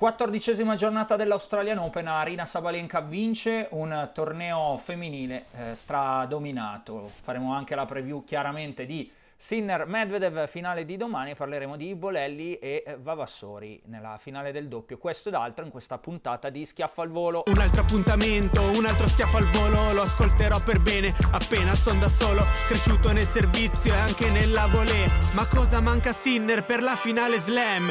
Quattordicesima giornata dell'Australian Open, Arina Sabalenka vince un torneo femminile eh, stradominato. Faremo anche la preview chiaramente di Sinner Medvedev finale di domani parleremo di Bolelli e Vavassori nella finale del doppio. Questo ed altro in questa puntata di Schiaffo al volo. Un altro appuntamento, un altro schiaffo al volo, lo ascolterò per bene appena son da solo, cresciuto nel servizio e anche nella volée. Ma cosa manca Sinner per la finale slam?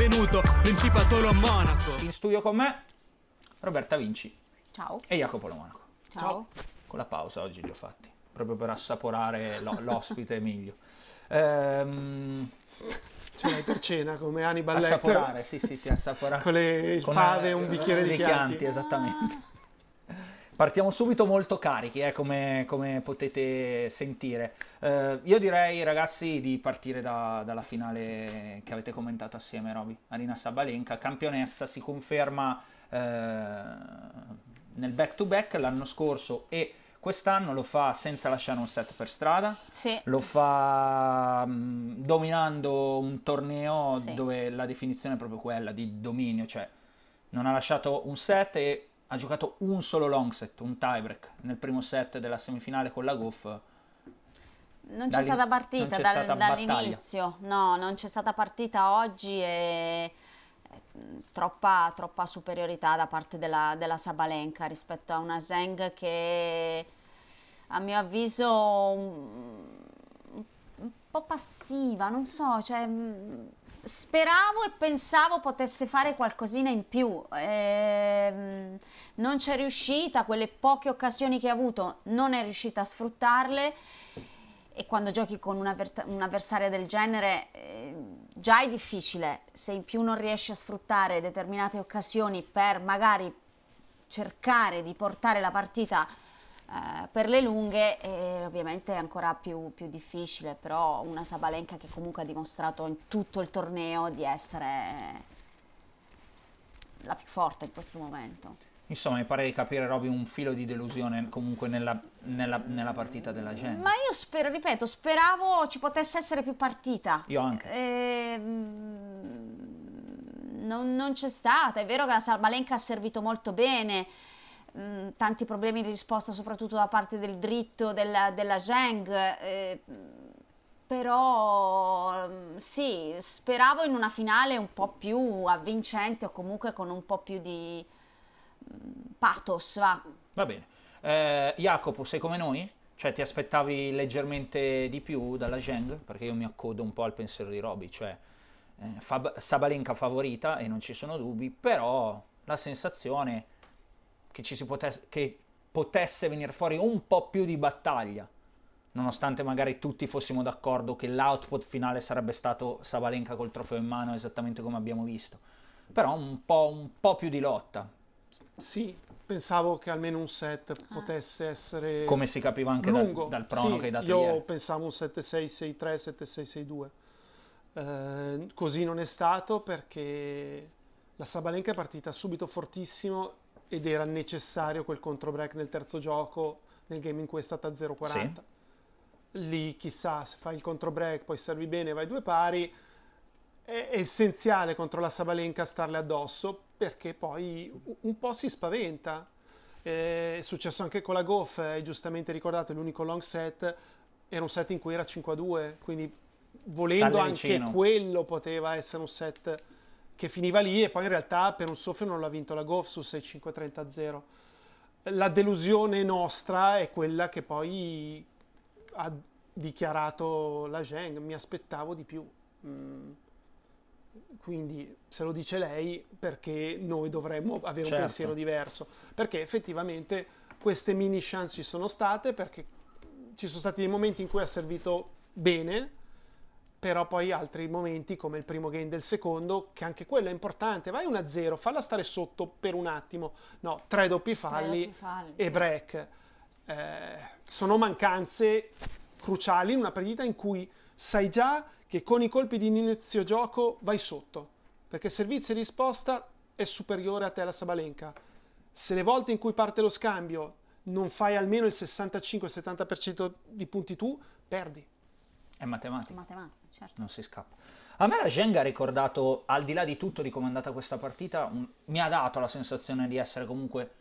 Principato Lo Monaco in studio con me Roberta Vinci ciao e Jacopo Lo Monaco ciao con la pausa oggi li ho fatti proprio per assaporare l'ospite Emilio. Ehm... Cena per cena come Hannibal Assaporare, sì, sì, sì, assaporare. con le fave e un bicchiere di chianti. chianti. Esattamente. Partiamo subito molto carichi, eh, come, come, potete sentire. Eh, io direi, ragazzi, di partire da, dalla finale che avete commentato assieme, Roby. Arina Sabalenka, campionessa, si conferma eh, nel back-to-back l'anno scorso e Quest'anno lo fa senza lasciare un set per strada, sì. lo fa um, dominando un torneo sì. dove la definizione è proprio quella di dominio, cioè non ha lasciato un set e ha giocato un solo long set, un tiebreak nel primo set della semifinale con la Goff. Non c'è stata partita c'è dal, stata dall'inizio, no, non c'è stata partita oggi e troppa, troppa superiorità da parte della, della, Sabalenka rispetto a una Zeng che a mio avviso un, un po' passiva, non so, cioè, speravo e pensavo potesse fare qualcosina in più. Eh, non c'è riuscita, quelle poche occasioni che ha avuto non è riuscita a sfruttarle e quando giochi con un'avversaria del genere eh, già è difficile, se in più non riesci a sfruttare determinate occasioni per magari cercare di portare la partita eh, per le lunghe, eh, ovviamente è ancora più, più, difficile, però una Sabalenka che comunque ha dimostrato in tutto il torneo di essere la più forte in questo momento. Insomma, mi pare di capire, Roby, un filo di delusione comunque nella, nella, nella, partita della gente. Ma io spero, ripeto, speravo ci potesse essere più partita. Io anche. Eh, non, non, c'è stata. È vero che la Salmalenka ha servito molto bene. Mm, tanti problemi di risposta, soprattutto da parte del dritto della, della Zheng. Eh, però sì, speravo in una finale un po' più avvincente o comunque con un po' più di pathos, va. Va bene. Eh, Jacopo, sei come noi? Cioè ti aspettavi leggermente di più dalla Zheng? Perché io mi accodo un po' al pensiero di Roby, cioè eh, Fab- Sabalenka favorita e non ci sono dubbi, però la sensazione che ci si potesse, che potesse venire fuori un po' più di battaglia, nonostante magari tutti fossimo d'accordo che l'output finale sarebbe stato Sabalenka col trofeo in mano esattamente come abbiamo visto, però un po', un po più di lotta. Sì, pensavo che almeno un set ah. potesse essere come si capiva anche lungo. dal, dal prono sì, che hai dato io ieri. pensavo un 7-6-6-3 7-6-6-2 Eh, così non è stato perché la Sabalenka è partita subito fortissimo ed era necessario quel contro break nel terzo gioco nel game in cui è stata 0-40. Sì. Lì chissà se fai il contro break, poi servi bene, vai due pari. È essenziale contro la Sabalenka starle addosso perché poi un po' si spaventa. È successo anche con la Goff, hai giustamente ricordato l'unico long set, era un set in cui era 5-2, quindi volendo anche quello poteva essere un set che finiva lì e poi in realtà per un soffio non l'ha vinto la Goff su 6-5-30-0 la delusione nostra è quella che poi ha dichiarato la Zheng, mi aspettavo di più. Mm. Quindi se lo dice lei perché noi dovremmo avere certo. un pensiero diverso, perché effettivamente queste mini chance ci sono state, perché ci sono stati dei momenti in cui ha servito bene, però poi altri momenti come il primo game del secondo, che anche quello è importante, vai 1-0, falla stare sotto per un attimo, no, tre doppi falli, doppi falli e sì. break. Eh, sono mancanze cruciali in una partita in cui sai già che con i colpi di inizio gioco vai sotto, perché servizio e risposta è superiore a te la Sabalenka. Se le volte in cui parte lo scambio non fai almeno il 65-70% di punti tu, perdi. È matematica. matematica certo. Non si scappa. A me la Zheng ha ricordato, al di là di tutto di come è andata questa partita, un, mi ha dato la sensazione di essere comunque,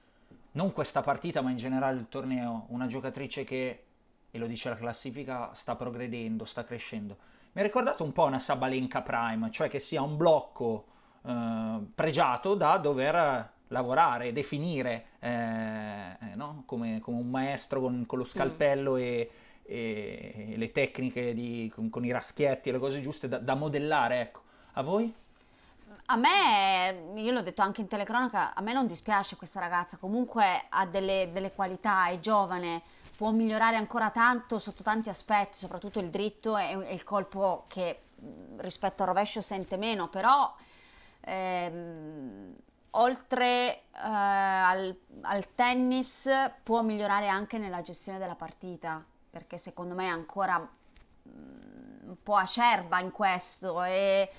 non questa partita, ma in generale il torneo, una giocatrice che, e lo dice la classifica, sta progredendo, sta crescendo. Mi ha ricordato un po' una Sabalenka Prime, cioè che sia un blocco eh, pregiato da dover lavorare, definire, eh, eh no? come, come, un maestro con, con lo scalpello mm. e e le tecniche di, con, con, i raschietti e le cose giuste da, da, modellare, ecco. A voi? A me, io l'ho detto anche in telecronaca, a me non dispiace questa ragazza, comunque ha delle, delle qualità, è giovane, può migliorare ancora tanto sotto tanti aspetti, soprattutto il dritto e, il colpo che rispetto al rovescio sente meno, però ehm, oltre eh, al, al tennis può migliorare anche nella gestione della partita perché secondo me è ancora mm, un po' acerba in questo e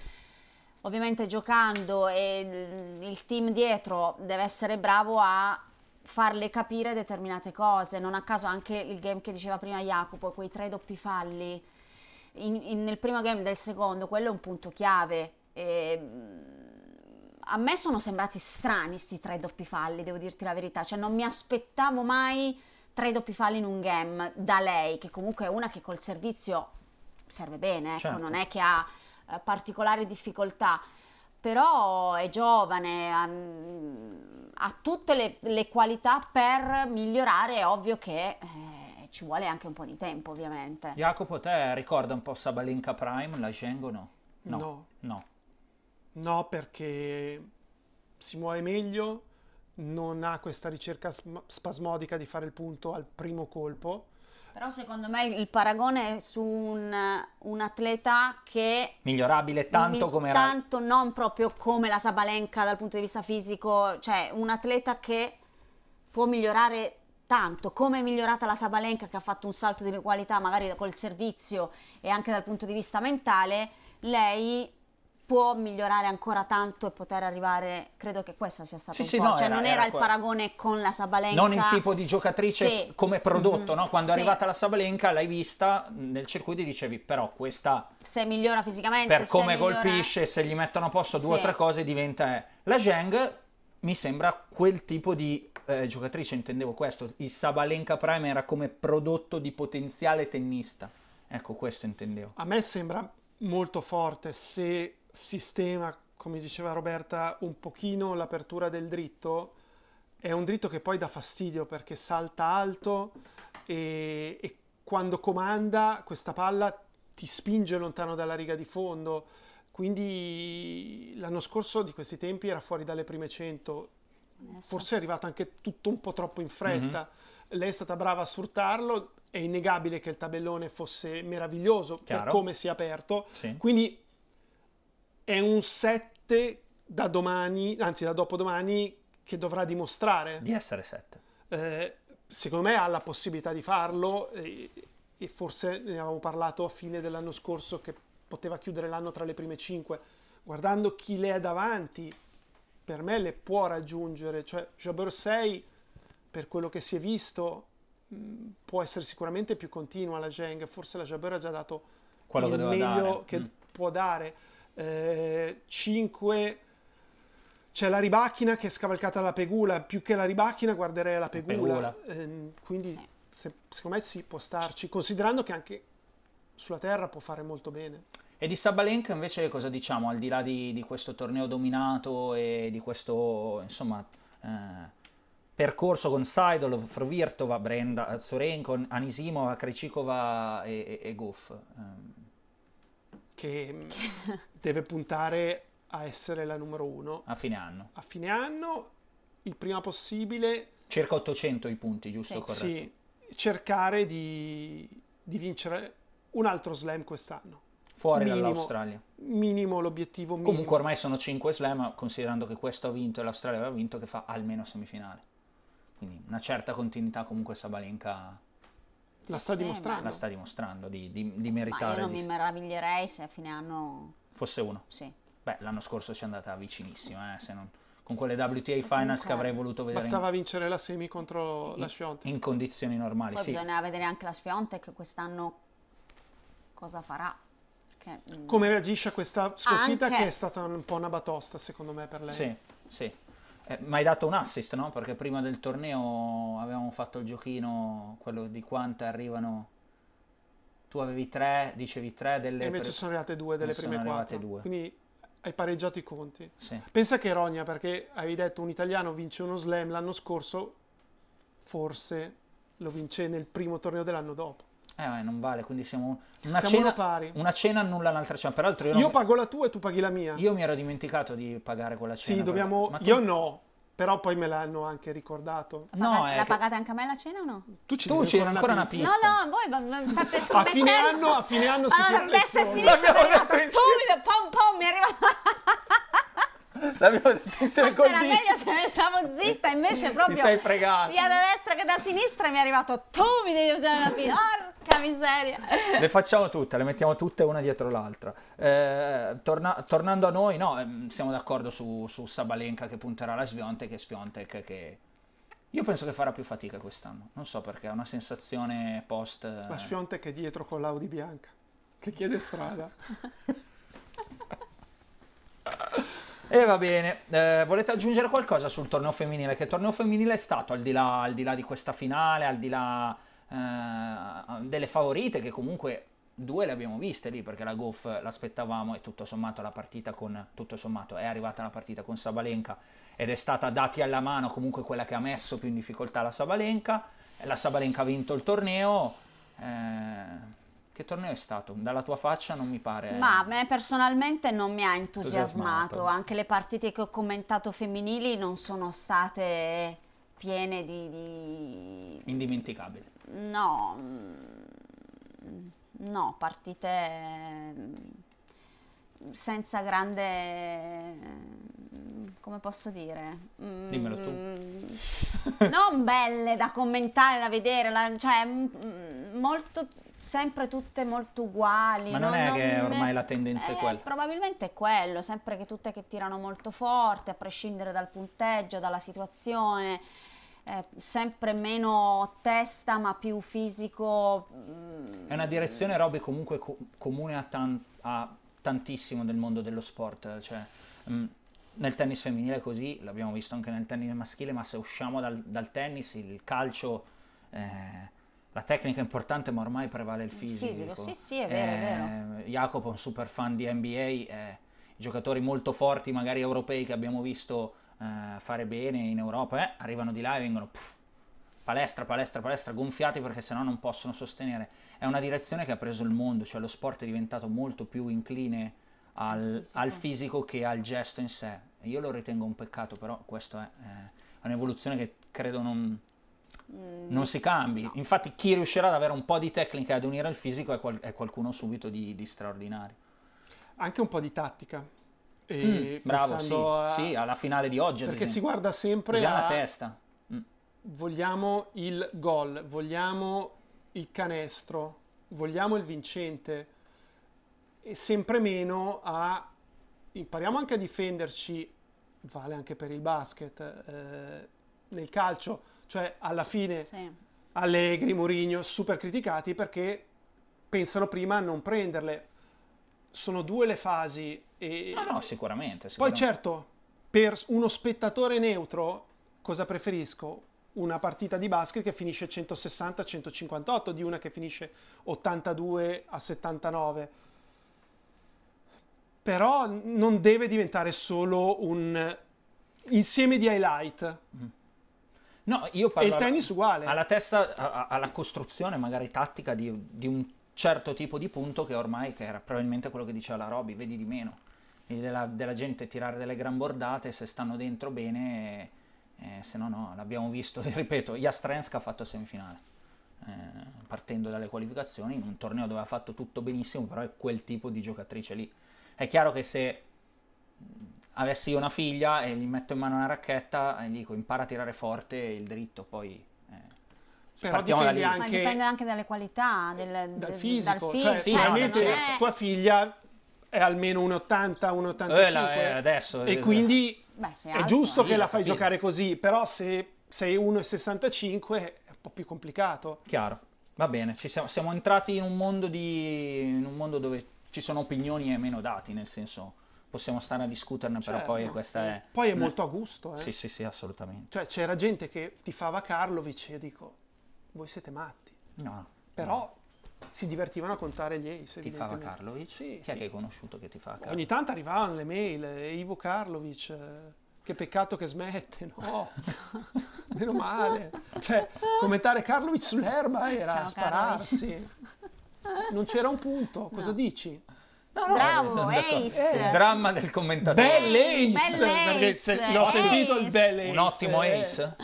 ovviamente giocando e il team dietro deve essere bravo a farle capire determinate cose. Non a caso anche il game che diceva prima Jacopo, quei tre doppi falli in, in, nel primo game del secondo, quello è un punto chiave. E, mm, a me sono sembrati strani questi tre doppi falli, devo dirti la verità, cioè non mi aspettavo mai tre doppi falli in un game da lei, che comunque è una che col servizio serve bene, ecco, certo. non è che ha eh, particolari difficoltà, però è giovane, ha, ha tutte le, le, qualità per migliorare, è ovvio che eh, ci vuole anche un po' di tempo ovviamente. Jacopo, te ricorda un po' Sabalenka Prime, la Shengo no? No. No, no perché si muove meglio, non ha questa ricerca spasmodica di fare il punto al primo colpo. Però secondo me il paragone è su un, un atleta che... Migliorabile tanto mi, come era... Tanto non proprio come la Sabalenka dal punto di vista fisico, cioè un atleta che può migliorare tanto, come è migliorata la Sabalenka che ha fatto un salto di qualità magari col servizio e anche dal punto di vista mentale, lei può migliorare ancora tanto e poter arrivare, credo che questa sia stata sì, un sì, po', no, cioè era, non era, era il paragone con la Sabalenka. Non il tipo di giocatrice sì. come prodotto, mm-hmm. no? Quando è arrivata la Sabalenka l'hai vista nel circuito e dicevi però questa... Se migliora fisicamente, Per come migliora... colpisce, se gli mettono a posto due o tre cose diventa... Eh. La Zheng mi sembra quel tipo di eh, giocatrice, intendevo questo, il Sabalenka Prime era come prodotto di potenziale tennista. Ecco, questo intendevo. A me sembra molto forte se sistema, come diceva Roberta, un pochino l'apertura del dritto, è un dritto che poi dà fastidio perché salta alto e, e quando comanda questa palla ti spinge lontano dalla riga di fondo. Quindi l'anno scorso di questi tempi era fuori dalle prime 100, forse è arrivato anche tutto un po' troppo in fretta. Mm-hmm. Lei è stata brava a sfruttarlo, è innegabile che il tabellone fosse meraviglioso Chiaro. per come si è aperto. Sì. Quindi è un 7 da domani, anzi da dopodomani, che dovrà dimostrare di essere 7. Eh, secondo me ha la possibilità di farlo e, e, forse ne avevamo parlato a fine dell'anno scorso che poteva chiudere l'anno tra le prime 5. Guardando chi le è davanti, per me le può raggiungere. Cioè, Jabber 6, per quello che si è visto, mh, può essere sicuramente più continua la Zheng. Forse la Jabber ha già dato quello il che meglio dare. che Mm. può dare. 5 c'è la ribacchina che è scavalcata alla Pegula. Più che la ribacchina, guarderei la Pegula. Pegula. Ehm, quindi, Sì. se- secondo me sì, può starci. Considerando che anche sulla terra può fare molto bene. E di Sabalenka invece cosa diciamo, al di là di, di questo torneo dominato e di questo, insomma, eh, percorso con Saidolov, Frovirtova, Brenda, Sorenko, Anisimova, Krejcikova e, e, e Goff. Ehm, Che mh, deve puntare a essere la numero uno a fine anno. a fine anno, il prima possibile. Circa 800 i punti, giusto? Sì. Corretto. Sì, cercare di, di vincere un altro slam quest'anno. Fuori Minimo. dall'Australia. Minimo l'obiettivo minimo. Comunque ormai sono 5 slam, considerando che questo ha vinto e l'Australia aveva vinto, che fa almeno semifinale. Quindi una certa continuità comunque Sabalenka la sta sì, dimostrando. la sta dimostrando di, di- di Ma meritare. io non di- mi meraviglierei se a fine anno... Fosse uno. Sì. Beh, l'anno scorso ci è andata vicinissima, eh, se non- con quelle WTA Finals che avrei voluto vedere Bastava in, vincere la semi contro la Sfionte. in condizioni normali. Poi Sì. bisogna vedere anche la Sfiontek quest'anno cosa farà. Perché, mm, Come reagisce a questa sconfitta Anche- che è stata un po' una batosta secondo me per lei. Sì, sì. Eh, ma hai dato un assist, no? Perché prima del torneo avevamo fatto il giochino, quello di quante arrivano. Tu avevi tre, dicevi tre delle... E invece pre- sono arrivate due delle prime quattro. due. Quindi hai pareggiato i conti. Sì. Pensa che rogna perché avevi detto un italiano vince uno slam l'anno scorso, forse lo vince nel primo torneo dell'anno dopo. Eh, non vale, quindi siamo... Una Siamo cena, pari. Una cena annulla un'altra cena. Peraltro io, Io, non- pago la tua e tu paghi la mia. io mi ero dimenticato di pagare quella cena. sì, dobbiamo... Tu- Io no, però poi me l'hanno anche ricordato. No, paga- è la che- pagate anche a me la cena o no? Tu ci Tu devi ancora una pizza. pizza. No, no, voi state A fine anno, a fine anno si allora, tira le destra e sinistra mi pom pom, mi è arrivato... L'abbiamo detto insieme Forse era meglio se ne stavo zitta, invece proprio sei fregato. sia da destra che da sinistra mi è arrivato tu mi devi usare la pizza. Porca miseria. Le facciamo tutte, le mettiamo tutte una dietro l'altra. Eh, torna- tornando a noi, no, ehm, siamo d'accordo su, su Sabalenka che punterà alla Sviontek e Sviontek che... Io penso che farà più fatica quest'anno, non so perché, è una sensazione post... La Sfionte che è dietro con l'Audi bianca, che chiede strada. E va bene, Eh, volete aggiungere qualcosa sul torneo femminile? Che torneo femminile è stato al di là, al di là di questa finale, al di là eh, delle favorite, che comunque due le abbiamo viste lì, perché la Goff l'aspettavamo e tutto sommato la partita con, tutto sommato è arrivata la partita con Sabalenka ed è stata dati alla mano comunque quella che ha messo più in difficoltà la Sabalenka, la Sabalenka ha vinto il torneo. Eh, che torneo è stato? Dalla tua faccia non mi pare... Ma a me personalmente non mi ha entusiasmato. Entusiasmato. Anche le partite che ho commentato femminili non sono state piene di... di- Indimenticabile. No, mm, no, partite mm, senza grande... mm, come posso dire? Mm, Dimmelo tu. non belle da commentare, da vedere, la- cioè mm, molto, sempre tutte molto uguali. Ma non è che ormai la tendenza è eh, quella. Probabilmente è quello, sempre che tutte che tirano molto forte, a prescindere dal punteggio, dalla situazione. eh, sempre meno testa ma più fisico mm, È una direzione, Roby, comunque co- comune a, tan- a tantissimo del mondo dello sport. Cioè, mm, nel tennis femminile è così, l'abbiamo visto anche nel tennis maschile, ma se usciamo dal, dal tennis, il calcio, eh, la tecnica è importante, ma ormai prevale il fisico. fisico, sì, sì, è vero, è vero. Jacopo è un super fan di NBA, eh, i giocatori molto forti, magari europei, che abbiamo visto eh, fare bene in Europa, eh, arrivano di là e vengono... pff, palestra, palestra, palestra, gonfiati perché sennò non possono sostenere. È una direzione che ha preso il mondo, cioè lo sport è diventato molto più incline al, fisico. al fisico che al gesto in sé. Io lo ritengo un peccato, però questo è, è un'evoluzione che credo non, non si cambi. Infatti chi riuscirà ad avere un po' di tecnica e ad unire il fisico è, qual- è qualcuno subito di, di straordinario. Anche un po' di tattica. E Mm, bravo, sì, a- sì, alla finale di oggi. Perché si guarda sempre la a... testa. Mm. vogliamo il gol, vogliamo il canestro, vogliamo il vincente. e sempre meno a impariamo anche a difenderci, vale anche per il basket, eh, nel calcio, cioè alla fine sì. Allegri, Mourinho, super criticati perché pensano prima a non prenderle. Sono due le fasi. E... No, no, sicuramente, sicuramente. Poi certo, per uno spettatore neutro, cosa preferisco? Una partita di basket che finisce 160-158 di una che finisce 82 a 79 però non deve diventare solo un insieme di highlight. Mm. No, io parlo e il tennis uguale. Alla testa, a, alla costruzione magari tattica di, di, un certo tipo di punto che ormai, che era probabilmente quello che diceva la Roby, vedi di meno. Della, della, gente tirare delle gran bordate, se stanno dentro bene, eh, se no no, l'abbiamo visto, ripeto, Jastrenska ha fatto semifinale, eh, partendo dalle qualificazioni, in un torneo dove ha fatto tutto benissimo, però è quel tipo di giocatrice lì. È chiaro che se avessi io una figlia e gli metto in mano una racchetta e gli dico impara a tirare forte il dritto, poi... Eh, però dipende da anche, Ma dipende anche dalle qualità, del, dal, fisico. Dal fisico. Cioè, sì, sicuramente no, è... tua figlia è almeno 1,80, 1,85 eh, la, eh, adesso, e quindi Beh, è alto, giusto che la fai giocare così, però se sei 1,65 è un po' più complicato. Chiaro, va bene, siamo, siamo, entrati in un mondo, di, in un mondo dove ci sono opinioni e meno dati, nel senso possiamo stare a discuterne, certo, però poi questa sì. è... Poi è molto a gusto, eh? Sì, sì, sì, assolutamente. Cioè c'era gente che tifava Karlovic e io dico, voi siete matti. No. Però no. si divertivano a contare gli ace. Tifava Karlovic? Sì, Chi sì. è che hai conosciuto che tifava Karlovic? Ogni tanto arrivavano le mail, eh, Ivo Karlovic... Eh, che peccato che smette, no? Meno male. Cioè, commentare Karlovic sull'erba era Ciao, spararsi. Non c'era un punto, cosa no. dici? No, no, Bravo, Ace. Il dramma del commentatore. Bell Ace, perché se, l'ho ace. sentito il Bell Ace. Un ottimo eh, Ace.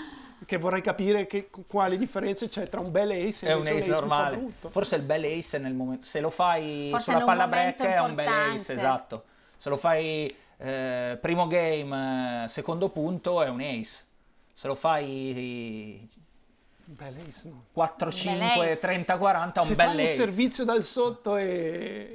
Che vorrei capire che, quali differenze c'è tra un bel ace e un ace, un ace normale. Un Forse il bel ace nel momento. Se lo fai Forse sulla palla break è un bel ace, esatto. Se lo fai eh, primo game, secondo punto è un ace. Se lo fai Bel ace, no. 4, 5, 30, 40, un bel ace. Se un servizio dal sotto e,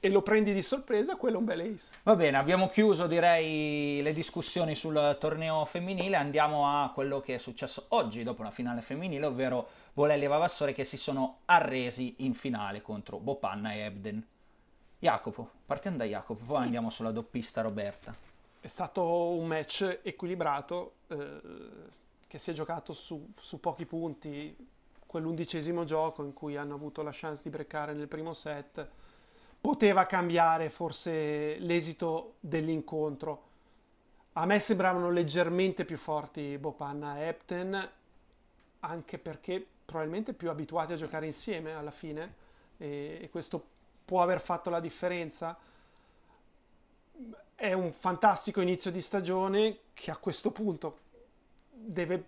e lo prendi di sorpresa, quello è un bel ace. Va bene, abbiamo chiuso direi le discussioni sul torneo femminile, andiamo a quello che è successo oggi dopo la finale femminile, ovvero Bolelli e Vavassore che si sono arresi in finale contro Bopanna e Ebden. Jacopo, partiamo da Jacopo, poi sì. andiamo sulla doppista Roberta. È stato un match equilibrato. Eh che si è giocato su, su pochi punti, quell'undicesimo gioco in cui hanno avuto la chance di breccare nel primo set, poteva cambiare forse l'esito dell'incontro. A me sembravano leggermente più forti Bopanna e Epten, anche perché probabilmente più abituati a giocare insieme alla fine, e, e questo può aver fatto la differenza. È un fantastico inizio di stagione che a questo punto deve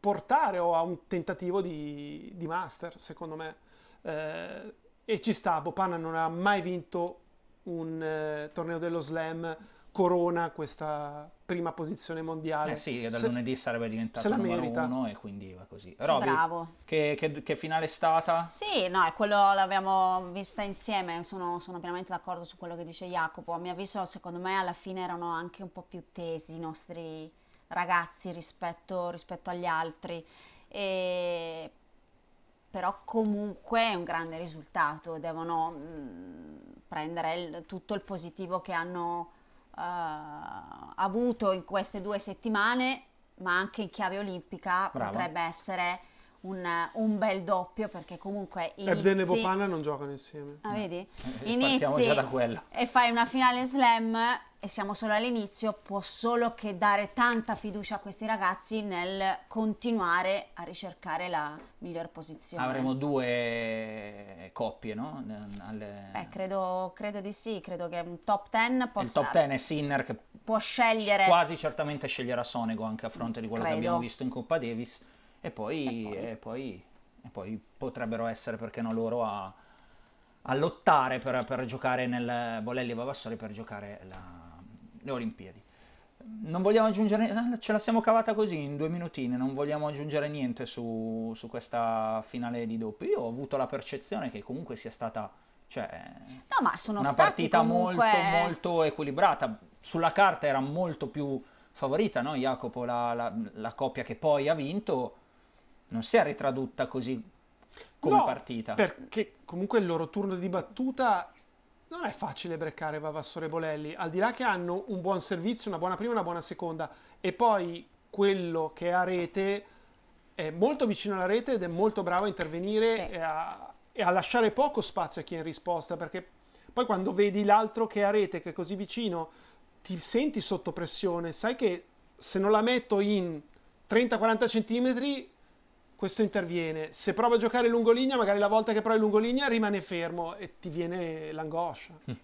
portare o a un tentativo di, di master, secondo me. Eh, e ci sta, Bopana non ha mai vinto un eh, torneo dello slam, corona questa prima posizione mondiale. Eh sì, da lunedì sarebbe diventato il numero merita. uno e quindi va così. Roby, Bravo. Che, che, che, finale è stata? Sì, no, quello l'abbiamo vista insieme, sono, sono, pienamente d'accordo su quello che dice Jacopo. A mio avviso, secondo me, alla fine erano anche un po' più tesi i nostri ragazzi rispetto, rispetto agli altri. E, però comunque è un grande risultato, devono mh, mm, prendere il, tutto il positivo che hanno uh, avuto in queste due settimane, ma anche in chiave olimpica Brava. potrebbe essere un, un, bel doppio perché comunque inizi... Ebden e Bopana non giocano insieme. Ah, vedi? Eh, inizi e fai una finale slam e siamo solo all'inizio, può solo che dare tanta fiducia a questi ragazzi nel continuare a ricercare la miglior posizione. Avremo due coppie, no? Alle... Beh, credo, credo, di sì, credo che un top 10 possa... Il top 10 è Sinner che può scegliere... Quasi certamente sceglierà Sonego anche a fronte di quello credo. che abbiamo visto in Coppa Davis e poi, e poi... E poi, e poi potrebbero essere, perché no, loro a, a lottare per, per, giocare nel Bolelli e Vavassori per giocare la le Olimpiadi. Non vogliamo aggiungere, eh, ce la siamo cavata così in due minutini, non vogliamo aggiungere niente su, su questa finale di doppio. Io ho avuto la percezione che comunque sia stata Cioè, no, ma sono una stati partita comunque... molto, molto equilibrata. Sulla carta era molto più favorita, no? Jacopo, la, la, la coppia che poi ha vinto, non si è ritradotta così come no, partita. Perché comunque il loro turno di battuta non è facile breccare Vavassore e Bolelli, al di là che hanno un buon servizio, una buona prima e una buona seconda, e poi quello che ha rete è molto vicino alla rete ed è molto bravo a intervenire sì. e, a, e, a, lasciare poco spazio a chi è in risposta, perché poi quando vedi l'altro che ha rete, che è così vicino, ti senti sotto pressione, sai che se non la metto in 30-40 centimetri questo interviene. Se prova a giocare lungolinea, magari la volta che prova lungolinea rimane fermo e ti viene l'angoscia. Mm.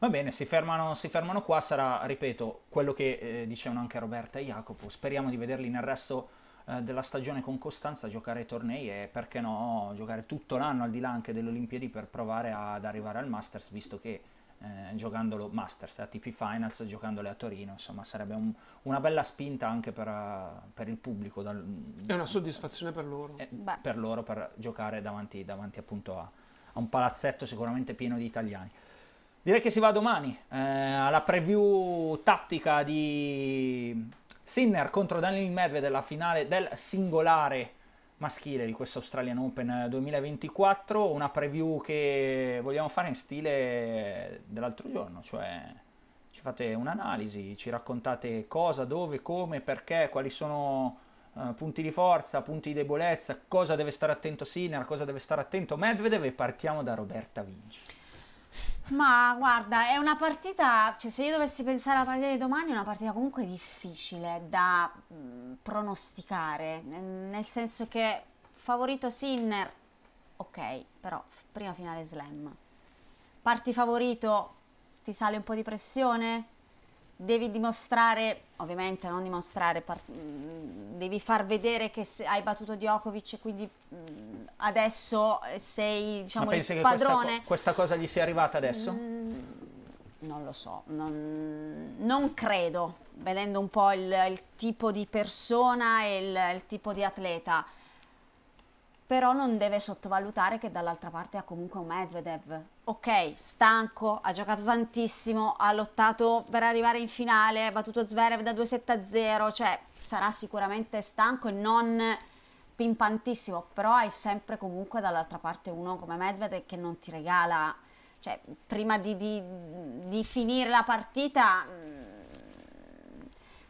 Va bene, si fermano, si fermano, qua, sarà, ripeto, quello che eh, dicevano anche Roberta e Jacopo. Speriamo di vederli nel resto eh, della stagione con costanza giocare tornei e perché no giocare tutto l'anno al di là anche delle Olimpiadi per provare ad arrivare al Masters, visto che eh, giocandolo Masters, ATP Finals, giocandole a Torino, insomma sarebbe un, una bella spinta anche per, uh, per il pubblico. Dal, è una soddisfazione per loro. Eh, per loro, per giocare davanti, davanti appunto a, a, un palazzetto sicuramente pieno di italiani. Direi che si va domani eh, alla preview tattica di Sinner contro Daniel Medvedev, la finale del singolare maschile di questo Australian Open 2024, una preview che vogliamo fare in stile dell'altro giorno, cioè ci fate un'analisi, ci raccontate cosa, dove, come, perché, quali sono uh, punti di forza, punti di debolezza, cosa deve stare attento Sinner, cosa deve stare attento Medvedev e partiamo da Roberta Vinci. Ma guarda, è una partita, cioè se io dovessi pensare alla partita di domani, è una partita comunque difficile da mh, mm, pronosticare, nel senso che favorito Sinner, ok, però prima finale slam. Parti favorito, ti sale un po' di pressione, devi dimostrare, ovviamente non dimostrare, part- mm, devi far vedere che hai battuto Djokovic e quindi mm, adesso sei diciamo Ma pensi il padrone. Che questa, questa, cosa gli sia arrivata adesso? Mm, non lo so, non, non, credo, vedendo un po' il, il tipo di persona e il, il tipo di atleta però non deve sottovalutare che dall'altra parte ha comunque un Medvedev. Ok, stanco, ha giocato tantissimo, ha lottato per arrivare in finale, ha battuto Zverev da 2-7-0, cioè sarà sicuramente stanco e non pimpantissimo, però hai sempre comunque dall'altra parte uno come Medvedev che non ti regala, cioè prima di, di, di finire la partita mm,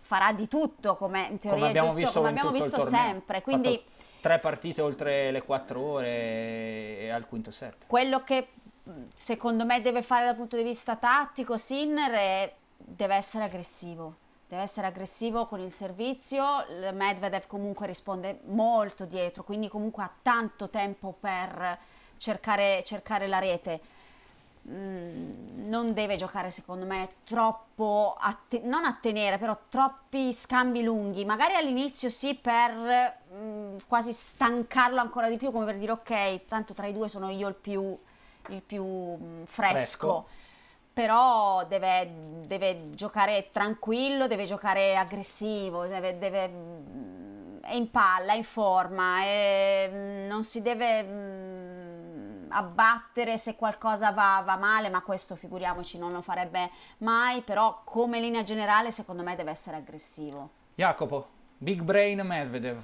farà di tutto come in teoria come abbiamo giusto, visto, come abbiamo visto sempre, quindi... Fatto tre partite oltre le quattro ore e al quinto set. Quello che secondo me deve fare dal punto di vista tattico Sinner è, deve essere aggressivo. Deve essere aggressivo con il servizio, Medvedev comunque risponde molto dietro, quindi comunque ha tanto tempo per cercare, cercare la rete non deve giocare secondo me troppo, atte- non a tenere, però troppi scambi lunghi, magari all'inizio sì per mh, mm, quasi stancarlo ancora di più, come per dire ok, tanto tra i due sono io il più, il più mh, mm, fresco. fresco. Però deve, deve, giocare tranquillo, deve giocare aggressivo, deve, deve, è in palla, è in forma, è, non si deve abbattere se qualcosa va, va, male, ma questo figuriamoci non lo farebbe mai, però come linea generale secondo me deve essere aggressivo. Jacopo, Big Brain Medvedev.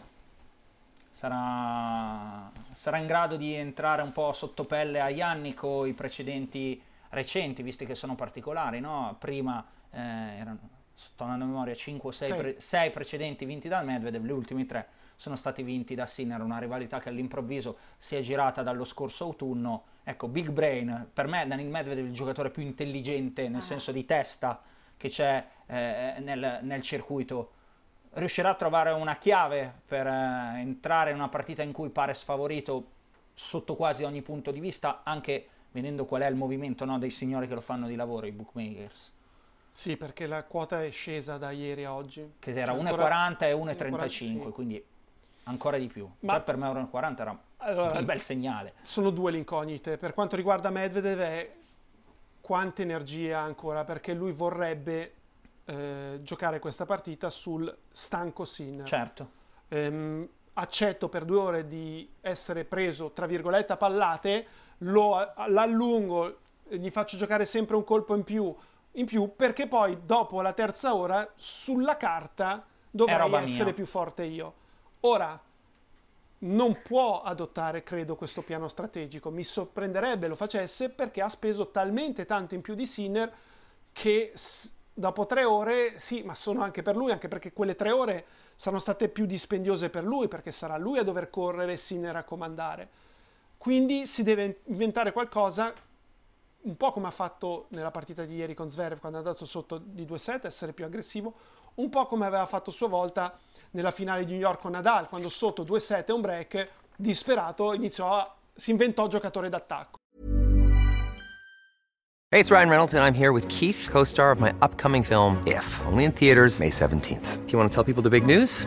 Sarà, sarà in grado di entrare un po' sotto pelle a Yannick o i precedenti recenti, visti che sono particolari, no? Prima eh, erano, sto andando a memoria, 5 o 6 pre- precedenti vinti dal Medvedev, le ultime 3 sono stati vinti da Sinner, una rivalità che all'improvviso si è girata dallo scorso autunno. Ecco, Big Brain, per me Daniel Medvedev è il giocatore più intelligente nel ah. senso di testa che c'è eh, nel, nel, circuito. Riuscirà a trovare una chiave per eh, entrare in una partita in cui pare sfavorito sotto quasi ogni punto di vista, anche vedendo qual è il movimento no, dei signori che lo fanno di lavoro, i bookmakers. Sì, perché la quota è scesa da ieri a oggi. Che era cioè, 1,40 e 1,35, sì. quindi ancora di più. Ma Già per me 1,40 era allora, un bel segnale. Sono due le incognite. Per quanto riguarda Medvedev è quanta energia ancora, perché lui vorrebbe eh, giocare questa partita sul stanco Sinner. Certo. Ehm, accetto per due ore di essere preso, tra virgolette, a pallate, lo allungo, gli faccio giocare sempre un colpo in più, in più perché poi dopo la terza ora sulla carta dovrei essere mia. più forte io. Ora, non può adottare, credo, questo piano strategico. Mi sorprenderebbe lo facesse perché ha speso talmente tanto in più di Sinner che dopo tre ore, sì, ma sono anche per lui, anche perché quelle tre ore saranno state più dispendiose per lui, perché sarà lui a dover correre e Sinner a comandare. Quindi si deve inventare qualcosa, un po' come ha fatto nella partita di ieri con Zverev, quando è andato sotto di 2-7, essere più aggressivo, un po' come aveva fatto a sua volta nella finale di New York con Nadal, quando sotto 2-7 un break, disperato, iniziò a, si inventò giocatore d'attacco. Hey, it's Ryan Reynolds and I'm here with Keith, co-star of my upcoming film If, only in theaters May 17th. Do you want to tell people the big news?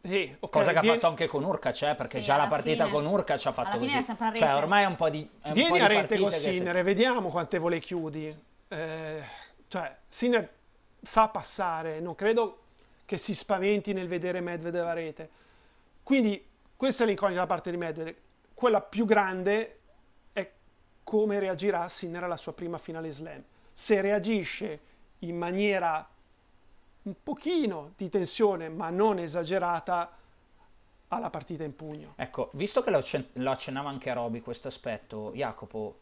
Sì, okay, Cosa che vieni... ha fatto anche con Urkac, eh, perché sì, già la partita fine. con Urkac ha fatto alla così. Cioè, ormai è un po' di. È vieni po di a rete con Sinner e vediamo quante vole chiudi. Eh, cioè, Sinner sa passare, non credo che si spaventi nel vedere Medvedev a rete. Quindi, questa è l'incognita da parte di Medvedev. Quella più grande è come reagirà Sinner alla sua prima finale slam. Se reagisce in maniera un pochino di tensione, ma non esagerata, alla partita in pugno. Ecco, visto che lo, lo accennava anche a Roby questo aspetto, Jacopo,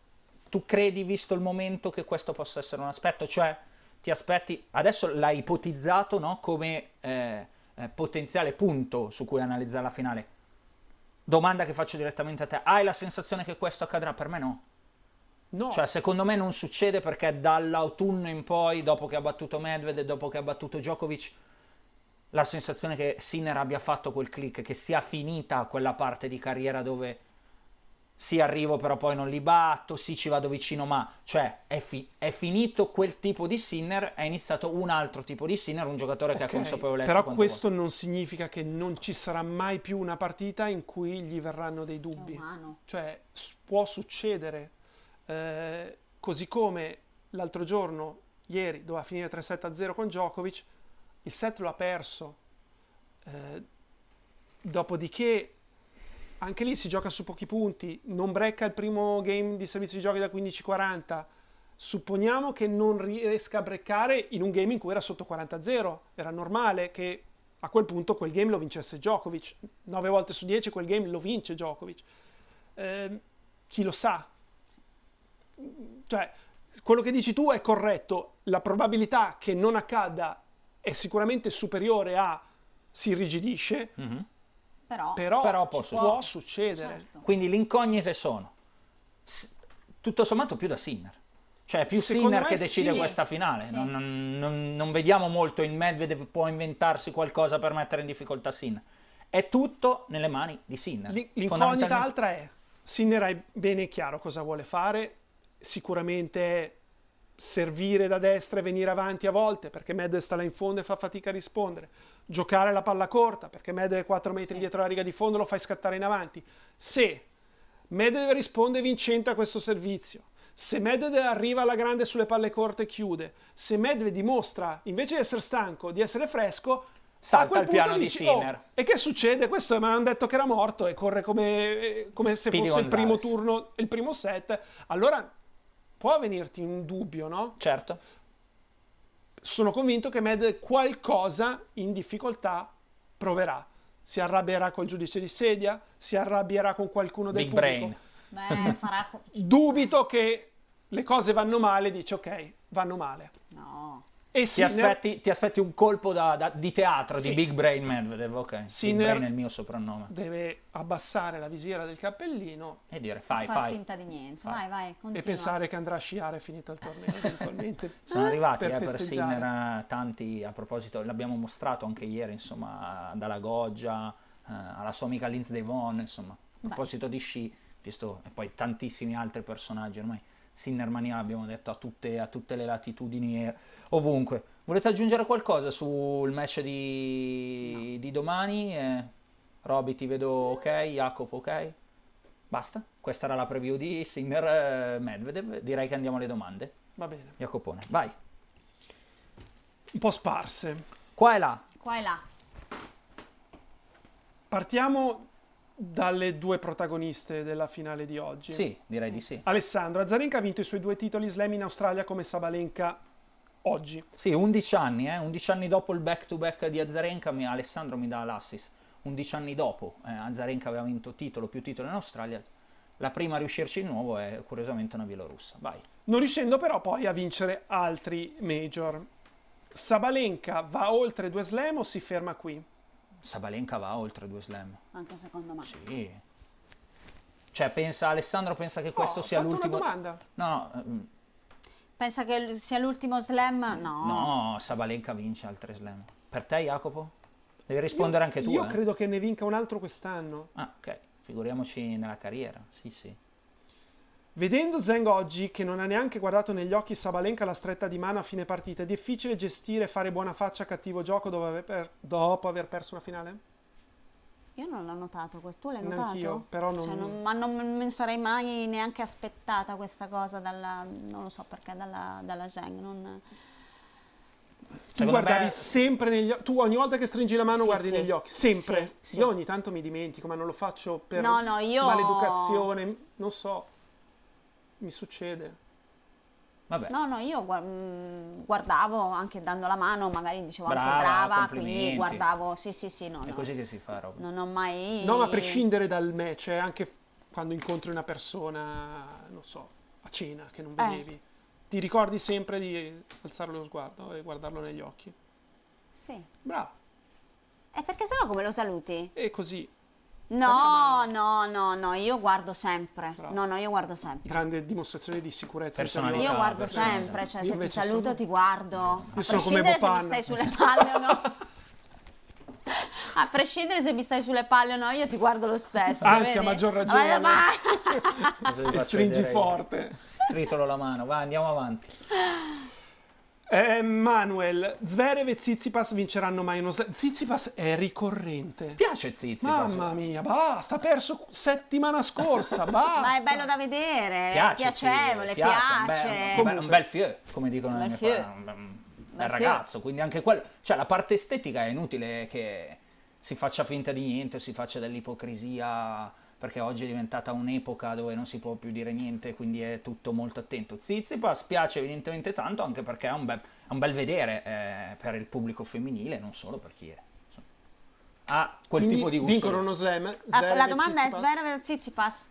tu credi, visto il momento, che questo possa essere un aspetto? Cioè, ti aspetti, adesso l'hai ipotizzato no, come eh, eh, potenziale punto su cui analizzare la finale. Domanda che faccio direttamente a te, hai la sensazione che questo accadrà? Per me no. No. Cioè, secondo me non succede perché dall'autunno in poi, dopo che ha battuto Medvedev, dopo che ha battuto Djokovic, la sensazione che Sinner abbia fatto quel click, che sia finita quella parte di carriera dove sì arrivo però poi non li batto, sì ci vado vicino ma, cioè è, fi- è finito quel tipo di Sinner, è iniziato un altro tipo di Sinner, un giocatore okay, che ha consapevolezza. Però questo vuole. non significa che non ci sarà mai più una partita in cui gli verranno dei dubbi. Cioè può succedere, eh, così come l'altro giorno, ieri, doveva finire 3-7-0 con Djokovic, il set lo ha perso. Eh, dopodiché anche lì si gioca su pochi punti, non brecca il primo game di servizio di giochi da 15-40. Supponiamo che non riesca a breccare in un game in cui era sotto 40-0. Era normale che a quel punto quel game lo vincesse Djokovic. 9 volte su 10 quel game lo vince Djokovic. Eh, chi lo sa? Cioè, quello che dici tu è corretto. La probabilità che non accada è sicuramente superiore a si irrigidisce, mm-hmm. però, però, però può, può, succedere. Certo. Quindi le incognite sono s- tutto sommato più da Sinner. Cioè è più Secondo Sinner che decide sì. questa finale. Sì. Non, non, non, vediamo molto il Medvedev può inventarsi qualcosa per mettere in difficoltà Sinner. È tutto nelle mani di Sinner. L- l'incognita altra è Sinner è bene chiaro cosa vuole fare. Sicuramente servire da destra e venire avanti a volte perché Medvedev sta là in fondo e fa fatica a rispondere, giocare la palla corta perché Medvedev è 4 metri sì. dietro la riga di fondo lo fai scattare in avanti. Se Medvedev risponde vincente a questo servizio, se Medvedev arriva alla grande sulle palle corte e chiude, se Medvedev dimostra invece di essere stanco, di essere fresco, salta il piano dici, di Sinner. Oh, e che succede? Questo mi hanno detto che era morto e corre come, come se Speedy fosse il primo turno, il primo set. Allora può venirti un dubbio, no? Certo. Sono convinto che Med qualcosa in difficoltà proverà. Si arrabbierà col giudice di sedia, si arrabbierà con qualcuno del Big pubblico. Brain. Beh, farà... Dubito che le cose vanno male, dice ok, vanno male. No. E ti, aspetti, ti aspetti un colpo da, da, di teatro sì. di Big Brain Medvedev, ok. Sinner Big Brain è il mio soprannome. Deve abbassare la visiera del cappellino e dire fai, fai. finta di niente. Fai. Vai, vai, continua. E pensare che andrà a sciare finito il torneo eventualmente. Sono arrivati per, eh, per Sinner tanti, a proposito, l'abbiamo mostrato anche ieri, insomma, dalla Goggia eh, alla sua amica Lindsay Devon, insomma. A proposito Beh. di sci, visto e poi tantissimi altri personaggi ormai Sinnermania abbiamo detto a tutte, a tutte le latitudini e ovunque. Volete aggiungere qualcosa sul match di, no. di domani? Eh, Roby ti vedo ok, Jacopo ok? Basta? Questa era la preview di Sinner eh, Medvedev. Direi che andiamo alle domande. Va bene. Jacopone, vai. Un po' sparse. Qua e là. Qua e là. Partiamo dalle due protagoniste della finale di oggi. Sì, direi sì. di sì. Alessandro Azarenka ha vinto i suoi due titoli slam in Australia come Sabalenka oggi. Sì, 11 anni, eh? 11 anni dopo il back-to-back di Azarenka, mi, Alessandro mi dà l'assist. 11 anni dopo, eh, Azarenka aveva vinto titolo più titolo in Australia. La prima a riuscirci di nuovo è curiosamente una bielorussa. Vai. Non riuscendo però poi a vincere altri major. Sabalenka va oltre due slam o si ferma qui? Sabalenka va oltre due slam. Anche secondo me. Sì. Cioè, pensa, Alessandro pensa che questo oh, sia l'ultimo... Una domanda. No, no. Ehm, pensa che sia l'ultimo slam? No. No, Sabalenka vince altre slam. Per te, Jacopo? Devi rispondere io, anche tu. Io eh? credo che ne vinca un altro quest'anno. Ah, ok. Figuriamoci nella carriera. Sì, sì. Vedendo Zeng oggi, che non ha neanche guardato negli occhi Sabalenka la stretta di mano a fine partita, è difficile gestire e fare buona faccia a cattivo gioco dopo aver, per... dopo aver perso una finale? Io non l'ho notato questo, tu l'hai notato? Anch'io, però non... Cioè, non... Ma non mi sarei mai neanche aspettata questa cosa dalla... non lo so perché, dalla, dalla Zeng, non... Tu guardavi me... sempre negli occhi, tu ogni volta che stringi la mano sì, guardi sì. negli occhi, sempre. Sì, io ogni tanto mi dimentico, ma non lo faccio per no, no, io... maleducazione, non so mi succede. Vabbè. No, no, io mm, guardavo anche dando la mano, magari dicevo brava, anche brava, quindi guardavo, sì, sì, sì, no. È no. così che si fa, Rob. Non ho mai... No, a prescindere dal match, eh, anche quando incontri una persona, non so, a cena che non eh. vedevi, eh. ti ricordi sempre di alzare lo sguardo e guardarlo negli occhi. Sì. Bravo. E perché sennò come lo saluti? E così. No, no, no, no, io guardo sempre. Bravo. No, no, io guardo sempre. Grande dimostrazione di sicurezza. Io guardo sempre, cioè io se ti saluto sono... ti guardo. Io a sono come Bopan. se mi stai sulle palle o no. A prescindere se mi stai sulle palle o no, io ti guardo lo stesso. Anzi, vedi? a maggior ragione. e stringi forte. Stritolo la mano, va, andiamo avanti. Eh, Manuel, Zverev e Zizipas vinceranno mai uno slam. Zizipas è ricorrente. Piace Zizipas. Mamma mia, basta, ha perso settimana scorsa, basta. Ma è bello da vedere, piace, è piacevole, sì, piace. piace. Un, bel, un bel fieu, come dicono nel fieu. un bel, un bel ragazzo, quindi anche quello, cioè la parte estetica è inutile che si faccia finta di niente, si faccia dell'ipocrisia perché oggi è diventata un'epoca dove non si può più dire niente, quindi è tutto molto attento. Zizipas piace evidentemente tanto anche perché è un bel, è un bel vedere eh, per il pubblico femminile, non solo per chi è. Ha quel quindi tipo di gusto. Vincono uno slam? Ah, la domanda è Zverev o Zizipas?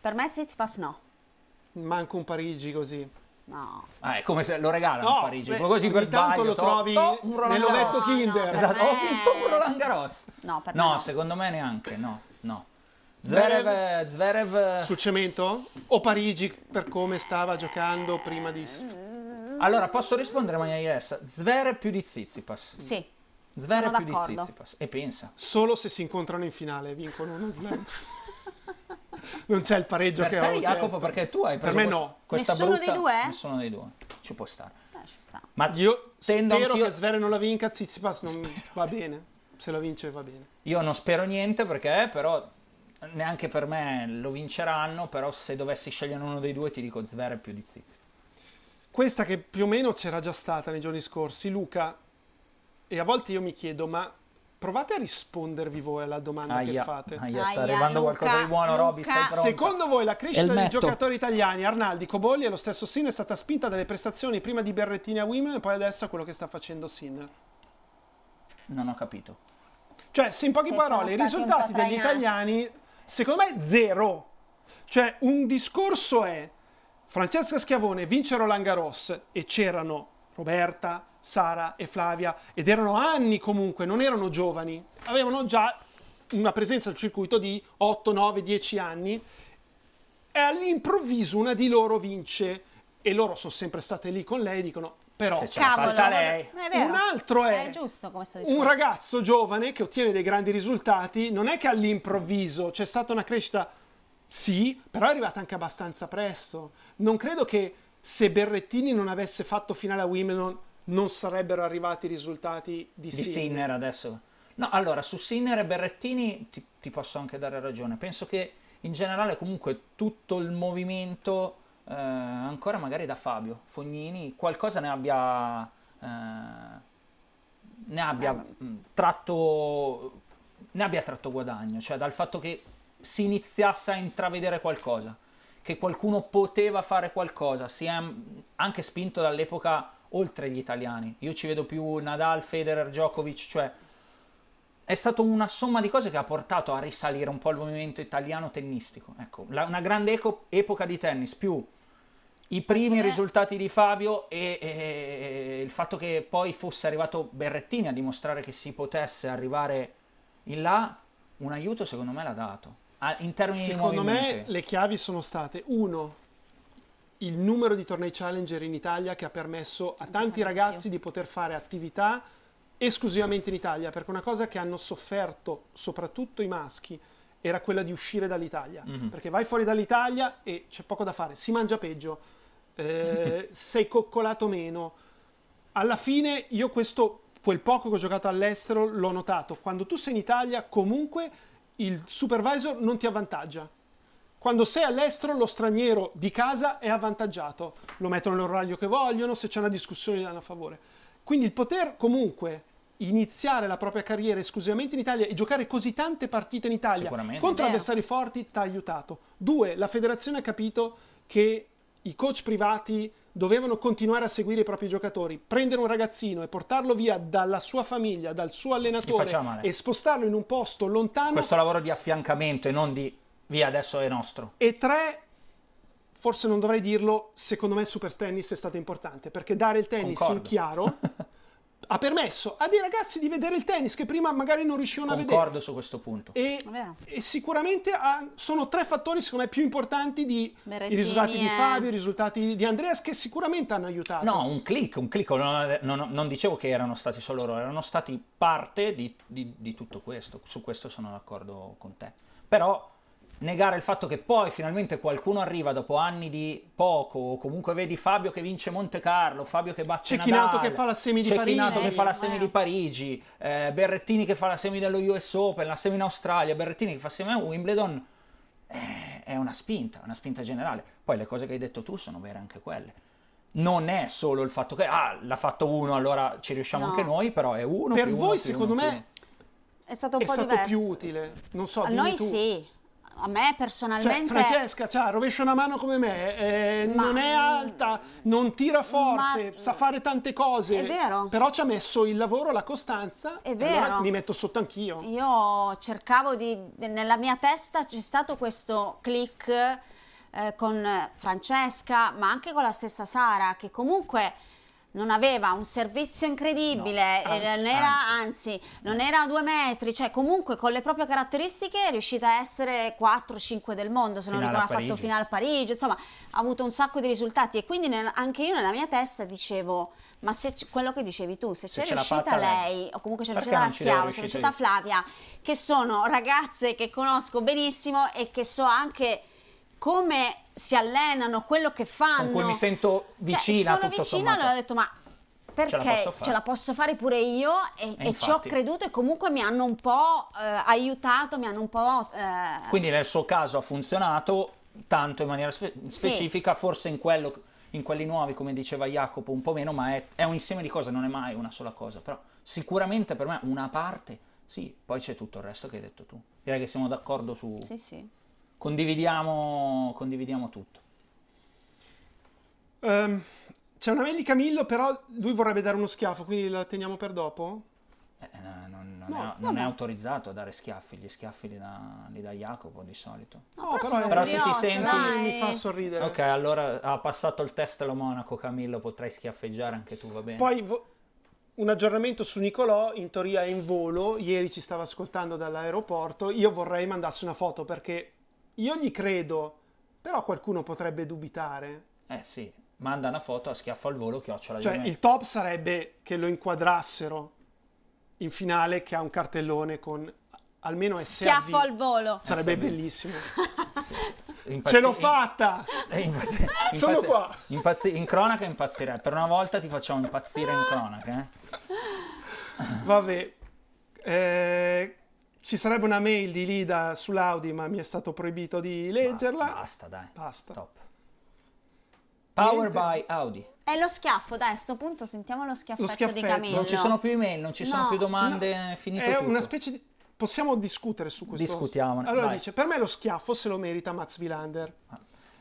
Per me Zizipas no. Manco un Parigi così. No. Ah, è come se lo regalano no, a Parigi, beh, così per sbaglio. lo trovi oh, un nell'ovetto no, Kinder. No, esatto, me... ho vinto un Roland Garros. No, per no, me no. secondo me neanche, no, no. Zverev, Zverev sul cemento o Parigi per come stava giocando prima di Allora, posso rispondere Maria Yes? Zverev più di Tsitsipas. Sì. Zverev più d'accordo. di Tsitsipas e pensa. Solo se si incontrano in finale vincono uno slam. non c'è il pareggio per che te, ho Jacopo, chiesto. perché tu hai preso Per me no. questa Nessuno brutta... dei due? Nessuno dei due. Ci può stare. Eh, ci sta. Ma Io tendo spero anch'io- che Zverev non la vinca, Tsitsipas non va bene. Se la vince va bene. Io non spero niente perché però neanche per me lo vinceranno, però se dovessi scegliere uno dei due ti dico Zverev più di Tsitsipas. Questa che più o meno c'era già stata nei giorni scorsi, Luca, e a volte io mi chiedo, ma provate a rispondervi voi alla domanda che Aia, fate. aia, sta Aia, arrivando Luca, qualcosa di buono, Luca. Roby, stai pronto? Secondo voi la crescita dei giocatori italiani, Arnaldi, Cobolli e lo stesso Sinner è stata spinta dalle prestazioni prima di Berrettini a Wimbledon e poi adesso a quello che sta facendo Sinner? Non ho capito. Cioè, se in poche Se parole, i risultati degli italiani, secondo me, zero. Cioè, un discorso è Francesca Schiavone vince Roland Garros e c'erano Roberta, Sara e Flavia ed erano anni comunque, non erano giovani, avevano già una presenza al circuito di 8, 9, 10 anni e all'improvviso una di loro vince e loro sono sempre state lì con lei dicono però Se ce l'ha Cavolo, fatta lei. un altro è, È giusto un ragazzo giovane che ottiene dei grandi risultati, non è che all'improvviso c'è stata una crescita Sì, però è arrivata anche abbastanza presto. Non credo che se Berrettini non avesse fatto finale a Wimbledon non sarebbero arrivati i risultati di, di Sinner. Sinner adesso. No, allora su Sinner e Berrettini ti, ti, posso anche dare ragione. Penso che in generale comunque tutto il movimento, eh, ancora magari da Fabio Fognini, qualcosa ne abbia, eh, ne abbia eh. tratto ne abbia tratto guadagno, cioè dal fatto che si iniziasse a intravedere qualcosa, che qualcuno poteva fare qualcosa, si è anche spinto dall'epoca oltre gli italiani. Io ci vedo più Nadal, Federer, Djokovic, cioè è stata una somma di cose che ha portato a risalire un po' il movimento italiano tennistico. Ecco, la, una grande eco, epoca di tennis, più i primi eh. risultati di Fabio e, e, e, il fatto che poi fosse arrivato Berrettini a dimostrare che si potesse arrivare in là, un aiuto secondo me l'ha dato. In termini secondo me le chiavi sono state, uno, il numero di tornei challenger in Italia che ha permesso a tanti ragazzi di poter fare attività esclusivamente in Italia, perché una cosa che hanno sofferto soprattutto i maschi era quella di uscire dall'Italia, mm-hmm. perché vai fuori dall'Italia e c'è poco da fare, si mangia peggio, eh, sei coccolato meno. Alla fine io questo, quel poco che ho giocato all'estero, l'ho notato. Quando tu sei in Italia, comunque il supervisor non ti avvantaggia. Quando sei all'estero, lo straniero di casa è avvantaggiato. Lo mettono nell'orario che vogliono, se c'è una discussione gli danno a favore. Quindi il poter comunque iniziare la propria carriera esclusivamente in Italia e giocare così tante partite in Italia contro avversari forti ti ha aiutato. Due, la federazione ha capito che i coach privati dovevano continuare a seguire i propri giocatori, prendere un ragazzino e portarlo via dalla sua famiglia, dal suo allenatore e spostarlo in un posto lontano. Questo lavoro di affiancamento e non di via adesso è nostro. E tre, forse non dovrei dirlo, secondo me il super tennis è stato importante perché dare il tennis Concordo. in chiaro ha permesso a dei ragazzi di vedere il tennis che prima magari non riuscivano Concordo a vedere. Concordo su questo punto. E, e sicuramente ha, sono tre fattori, secondo me, più importanti di i risultati di Fabio, i risultati di Andreas, che sicuramente hanno aiutato. No, un click, un click. Non, non, non dicevo che erano stati solo loro, erano stati parte di, di, di tutto questo. Su questo sono d'accordo con te. Però negare il fatto che poi finalmente qualcuno arriva dopo anni di poco, o comunque vedi Fabio che vince Monte Carlo, Fabio che batte Nadal, che fa la semi di Parigi, che fa la semi di Parigi, eh, Berrettini che fa la semi dello US Open, la semi in Australia, Berrettini che fa semi a Wimbledon, eh, è una spinta, una spinta generale. Poi le cose che hai detto tu sono vere anche quelle. Non è solo il fatto che, ah, l'ha fatto uno, allora ci riusciamo no. anche noi, però è uno Per voi, uno, secondo uno, me, è stato un è po' stato diverso. più utile. Non so, a noi tu. sì a me personalmente... Cioè, Francesca, cioè, rovescia una mano come me, eh, ma... non è alta, non tira forte, ma... sa fare tante cose. È vero. Però ci ha messo il lavoro, la costanza. È vero. Allora mi metto sotto anch'io. Io cercavo di... Nella mia testa c'è stato questo click eh, con Francesca, ma anche con la stessa Sara, che comunque non aveva un servizio incredibile, no, anzi, non era, anzi. anzi, non era a due metri, cioè comunque con le proprie caratteristiche è riuscita a essere 4-5 del mondo, se non ricordo ha fatto finale a Parigi, insomma ha avuto un sacco di risultati. E quindi nel, anche io nella mia testa dicevo ma se quello che dicevi tu, se, se c'è riuscita lei, lei, o comunque c'è riuscita la Schiavo, c'è riuscita Flavia, che sono ragazze che conosco benissimo e che so anche come si allenano, quello che fanno. Con cui mi sento vicina. Cioè, sono vicina, allora ho detto, ma perché ce la, ce la, posso fare pure io e, e, e ci ho creduto e comunque mi hanno un po' eh, aiutato, mi hanno un po'... Eh... Quindi nel suo caso ha funzionato tanto in maniera spe- specifica, sì. forse in, quello, in quelli nuovi, come diceva Jacopo, un po' meno, ma è, è un insieme di cose, non è mai una sola cosa, però sicuramente per me una parte, sì, poi c'è tutto il resto che hai detto tu. Direi che siamo d'accordo su... Sì, sì condividiamo, condividiamo tutto. Um, c'è una mail di Camillo, però lui vorrebbe dare uno schiaffo, quindi la teniamo per dopo? Eh, no, non, non, no, è, non no, è, autorizzato a dare schiaffi, gli schiaffi li dà, li dà Jacopo di solito. No, però, però se ti senti dai. mi fa sorridere. Ok, allora ha passato il test lo monaco Camillo, potrai schiaffeggiare anche tu, va bene? Poi vo- un aggiornamento su Nicolò, in teoria è in volo, ieri ci stava ascoltando dall'aeroporto, io vorrei mandarsi una foto perché io gli credo, però qualcuno potrebbe dubitare. Eh sì, manda una foto a schiaffo al volo chiocciola Cioè, il top sarebbe che lo inquadrassero in finale che ha un cartellone con almeno SAV. Schiaffo al volo. Sarebbe bellissimo. Impazzi- Ce l'ho fatta! Eh, impazzi- Sono qua. impazzi- in cronaca impazzirei. Per una volta ti facciamo impazzire in cronaca. Eh? Vabbè, eh, ci sarebbe una mail di Lida sull'Audi, ma mi è stato proibito di leggerla. Basta, dai. Basta. Top. Power Niente. by Audi. È lo schiaffo, dai, a sto punto sentiamo lo schiaffetto, di schiaffetto. Camillo. Non ci sono più email, non ci sono No. più domande, è finito È tutto. una specie di... Possiamo discutere su questo? Discutiamone, Allora vai. dice, per me lo schiaffo se lo merita Mats Wilander.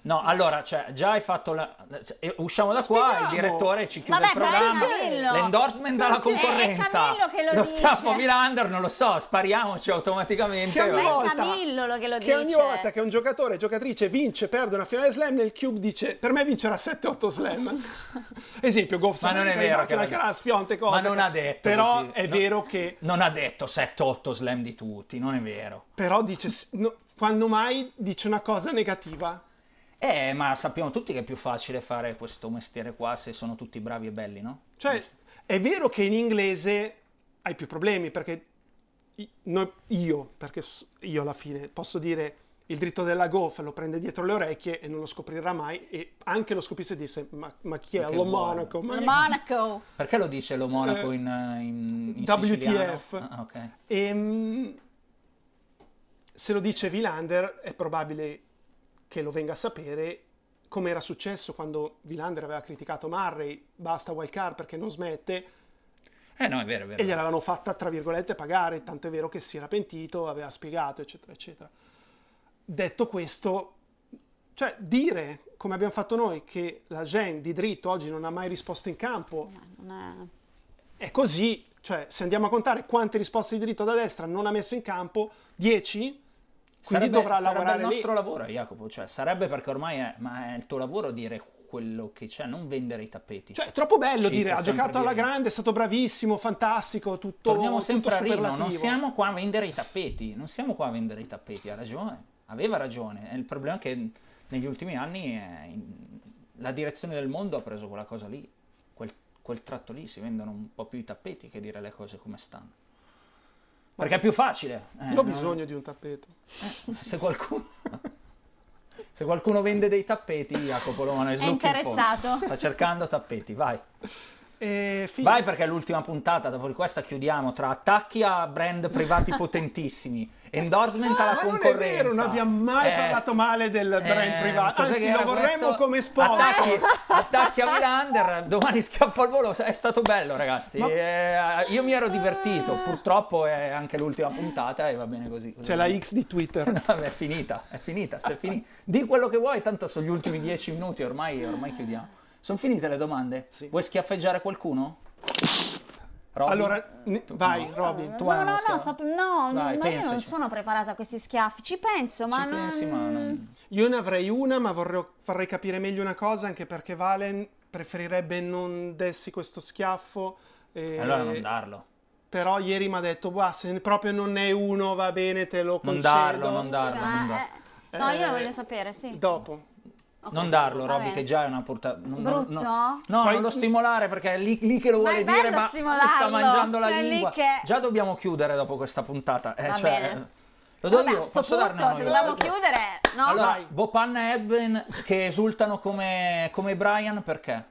No, allora, cioè, già hai fatto la... cioè, usciamo da qua, il Spieghiamo. direttore ci chiude Vabbè, il programma, Camillo. l'endorsement dalla concorrenza. È Camillo che lo dice. schiaffo Vilander, non lo so, spariamoci automaticamente. Che ogni Ma è volta, Camillo lo che lo che ogni dice. volta che un giocatore giocatrice vince, perde una finale slam, nel cube dice per me vincerà 7-8 slam. Esempio, Goff Ma non è vero che la sfionte cose. Ma non ha detto Però così. è No. vero che Non ha detto 7-8 slam di tutti, non è vero. però dice no, quando mai dice una cosa negativa. Eh, ma sappiamo tutti che è più facile fare questo mestiere qua se sono tutti bravi e belli, no? Cioè, è vero che in inglese hai più problemi perché io, perché io alla fine posso dire il dritto della Goff lo prende dietro le orecchie e non lo scoprirà mai e anche lo scoprisse e disse ma, ma chi è? Che Lo? Monaco? Ma- Monaco. Perché lo dice lo Monaco Eh, in, in, in WTF. siciliano? Ah, ok. Ehm, se lo dice Vilander è probabile che lo venga a sapere come era successo quando Vilander aveva criticato Murray basta wild card perché non smette. Eh no, è vero, è vero. e gliel'avevano fatta tra virgolette pagare tanto è vero che si era pentito aveva spiegato eccetera eccetera. Detto questo cioè dire come abbiamo fatto noi che la Gen di dritto oggi non ha mai risposto in campo Non è così, cioè se andiamo a contare quante risposte di diritto da destra non ha messo in campo, 10, quindi Sarebbe- dovrà sarebbe lavorare il lì. nostro lavoro, Jacopo, cioè sarebbe perché ormai è, ma è il tuo lavoro dire quello che c'è, non vendere i tappeti. Cioè è troppo bello Cito dire, ha giocato alla dire. grande, è stato bravissimo, fantastico, tutto, Torniamo tutto sempre a Rino, non siamo qua a vendere i tappeti, non siamo qua a vendere i tappeti, ha ragione, aveva ragione, il problema è che negli ultimi anni è in- la direzione del mondo ha preso quella cosa lì, quel, quel tratto lì, si vendono un po' più i tappeti che dire le cose come stanno. Perché è più facile. eh, Io ho no? bisogno di un tappeto. Se qualcuno, se qualcuno vende dei tappeti, Jacopo Lomano È for. interessato. Sta cercando tappeti, vai. E fi- Vai perché è l'ultima puntata, dopo di questa chiudiamo tra attacchi a brand privati potentissimi, endorsement alla Ma non è concorrenza. vero, non abbiamo mai Eh, parlato male del brand eh, privato, anzi lo vorremmo questo? come sponsor. Attacchi, attacchi a Vilander, domani schiaffo al volo, è stato bello ragazzi, Ma- Eh, io mi ero divertito, purtroppo è anche l'ultima puntata e va bene così. C'è la X di Twitter. No, è finita, è finita, è fini- Di quello che vuoi, tanto sono gli ultimi dieci minuti, ormai, ormai chiudiamo. Sono finite le domande? Vuoi schiaffeggiare qualcuno? Robby? Allora, ne- vai Robby. Tu no, hai no, no, sto- no, Vai, ma io non pensaci. sono preparata a questi schiaffi. Ci penso, ma Ci non... pensi, ma non... Io ne avrei una, ma vorrei, vorrei capire meglio una cosa, anche perché Valen preferirebbe non dessi questo schiaffo. e- Allora non darlo. Però ieri mi ha detto, "Bah, se proprio non ne è uno, va bene, te lo Non concedo. darlo, non darlo, non Eh, darlo. eh. No, io Eh, lo voglio sapere, sì. Dopo. Ok, Non darlo, Robby, che già è una portata. Brutto? No, Poi- non lo stimolare perché è lì, lì che lo Ma vuole è dire, ma stimolarlo, sta mangiando la è lì lingua. che- Già dobbiamo chiudere dopo questa puntata. Eh, Va cioè, bene. Lo do Vabbè, io, posso darne uno se dobbiamo chiudere, no? Allora, Vai. Bopan e Edwin che esultano come, come Brian perché?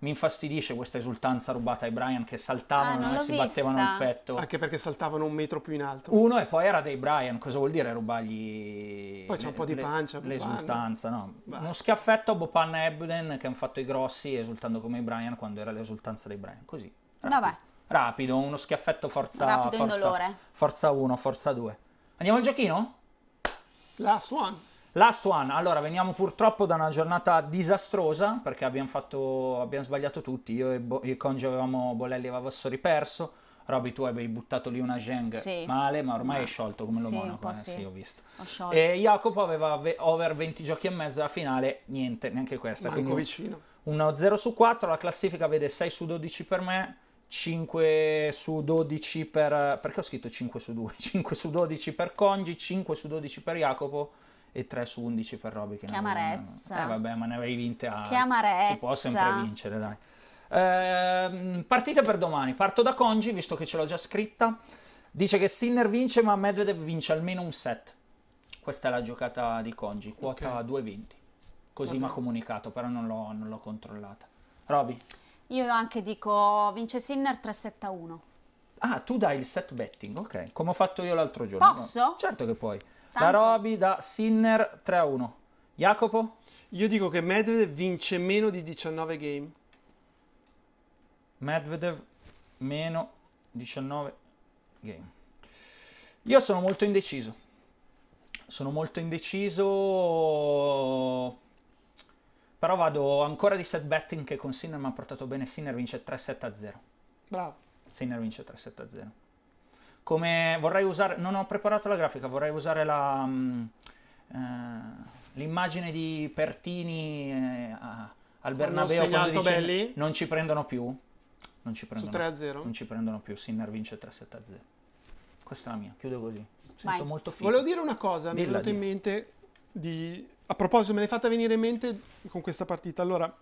Mi infastidisce questa esultanza rubata ai Brian che Ah, saltavano non e si battevano il vista. petto. Anche perché saltavano un metro più in alto. Uno e poi era dei Brian, cosa vuol dire rubargli Poi c'è un le- po' di le- pancia, Bopan. L'esultanza, no. Uno schiaffetto a Bopan e Ebden che hanno fatto i grossi esultando come i Brian quando era l'esultanza dei Brian, così. Rapido, Vabbè. Rapido, uno schiaffetto forza Rapido forza, indolore. forza 1, forza 2. Andiamo al giochino? Last one. Last one, allora veniamo purtroppo da una giornata disastrosa perché abbiamo, fatto, abbiamo sbagliato tutti, io e, Bo- io e Congi avevamo, Bolelli aveva Vassori perso, Roby tu avevi buttato lì una Zheng Sì. male ma ormai è sciolto come lo Sì, Monaco, eh, sì. sì ho visto. Ho. E Jacopo aveva ve- over 20 giochi e mezzo alla finale, niente, neanche questa, Manco quindi vicino. un 0 su 4, la classifica vede 6 su 12 per me, 5 su 12 per... perché ho scritto 5 su 2? 5 su 12 per Congi, 5 su 12 per Jacopo e 3 su 11 per Roby. Che Che ne aveva- amarezza. Eh vabbè, ma ne avevi vinte a... Che amarezza. Si può sempre vincere, dai. Ehm, partite per domani, parto da Congi, visto che ce l'ho già scritta. Dice che Sinner vince, ma Medvedev vince almeno un set. Questa è la giocata di Congi, quota okay. 2,20. Così mi ha comunicato, però non l'ho, non l'ho controllata. Roby? Io anche dico vince Sinner 3-7-1. Ah, tu dai il set betting, ok. Come ho fatto io l'altro giorno. Posso? No, certo che puoi. Tanto. La Roby da Sinner 3-1. Jacopo? Io dico che Medvedev vince meno di 19 game. Medvedev meno 19 game. Io sono molto indeciso. Sono molto indeciso. Però vado ancora di set betting che con Sinner mi ha portato bene. Sinner vince 3-7-0. Bravo. Sinner vince 3-7-0. Come vorrei usare, non ho preparato la grafica, vorrei usare la, um, uh, l'immagine di Pertini eh, al Bernabeu quando dice belli? non ci prendono più. Non ci prendono, Su 3-0? Non ci prendono più, Sinner vince 3-7-0. Questa è la mia, chiudo così. Sento Vai. molto figo. Volevo dire una cosa, Dilla, mi è venuta in mente di... A proposito, me l'hai fatta venire in mente con questa partita. Allora,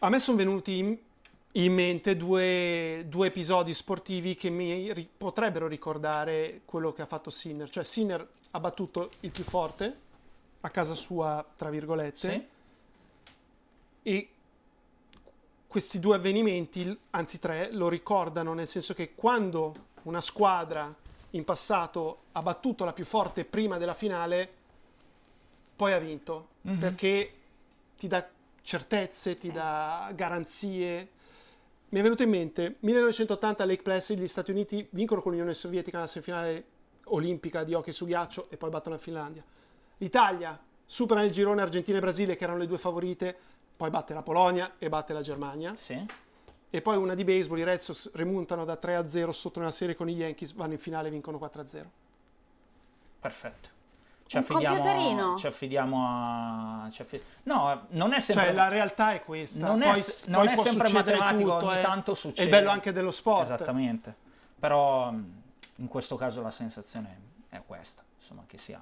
a me sono venuti in, mente due, due, episodi sportivi che mi ri- potrebbero ricordare quello che ha fatto Sinner. Cioè, Sinner ha battuto il più forte a casa sua, tra virgolette, sì. e questi due avvenimenti, anzi tre, lo ricordano nel senso che quando una squadra in passato ha battuto la più forte prima della finale, poi ha vinto, mm-hmm. perché ti dà certezze, ti sì. dà garanzie. Mi è venuto in mente, 1980 Lake Placid, gli Stati Uniti vincono con l'Unione Sovietica nella semifinale olimpica di hockey su ghiaccio e poi battono la Finlandia. L'Italia supera nel girone Argentina e Brasile, che erano le due favorite, poi batte la Polonia e batte la Germania. Sì. E poi una di baseball, i Red Sox remontano da 3 a 0 sotto una serie con i Yankees, vanno in finale e vincono 4 a 0. Perfetto. Ci affidiamo, ci affidiamo a. Ci affi... No, non è sempre. Cioè, la realtà è questa. Non poi, è, non poi è sempre matematico, tutto, ogni eh. tanto succede. È il bello anche dello sport. Esattamente. Però in questo caso la sensazione è questa, insomma, che sia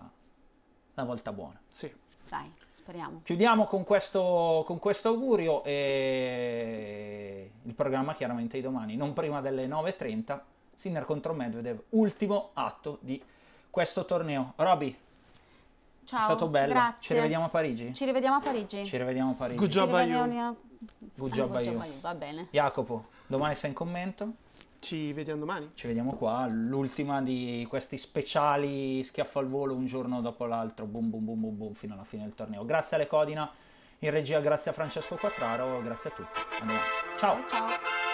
la volta buona. Sì. Dai, speriamo. Chiudiamo con questo, con questo augurio e il programma chiaramente di domani, non prima delle 9.30, Sinner contro Medvedev, ultimo atto di questo torneo. Roby, Ciao, è stato bello. Grazie. Ci rivediamo a Parigi? Ci rivediamo a Parigi. Ci rivediamo a Parigi. Good job a you. Rivediamo- Good Ah, job a job you. a Va bene. Jacopo, domani sei in commento? Ci vediamo domani. Ci vediamo qua, l'ultima di questi speciali schiaffo al volo un giorno dopo l'altro, boom boom boom boom boom fino alla fine del torneo. Grazie alle Codina, in regia grazie a Francesco Quattraro, grazie a tutti. A domani. Ciao. Ciao.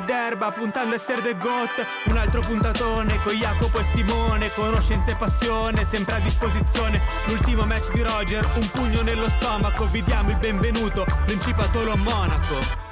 d'erba puntando a essere the goat, un altro puntatone con Jacopo e Simone, conoscenza e passione, sempre a disposizione, l'ultimo match di Roger, un pugno nello stomaco, vi diamo il benvenuto, Principatolo Monaco.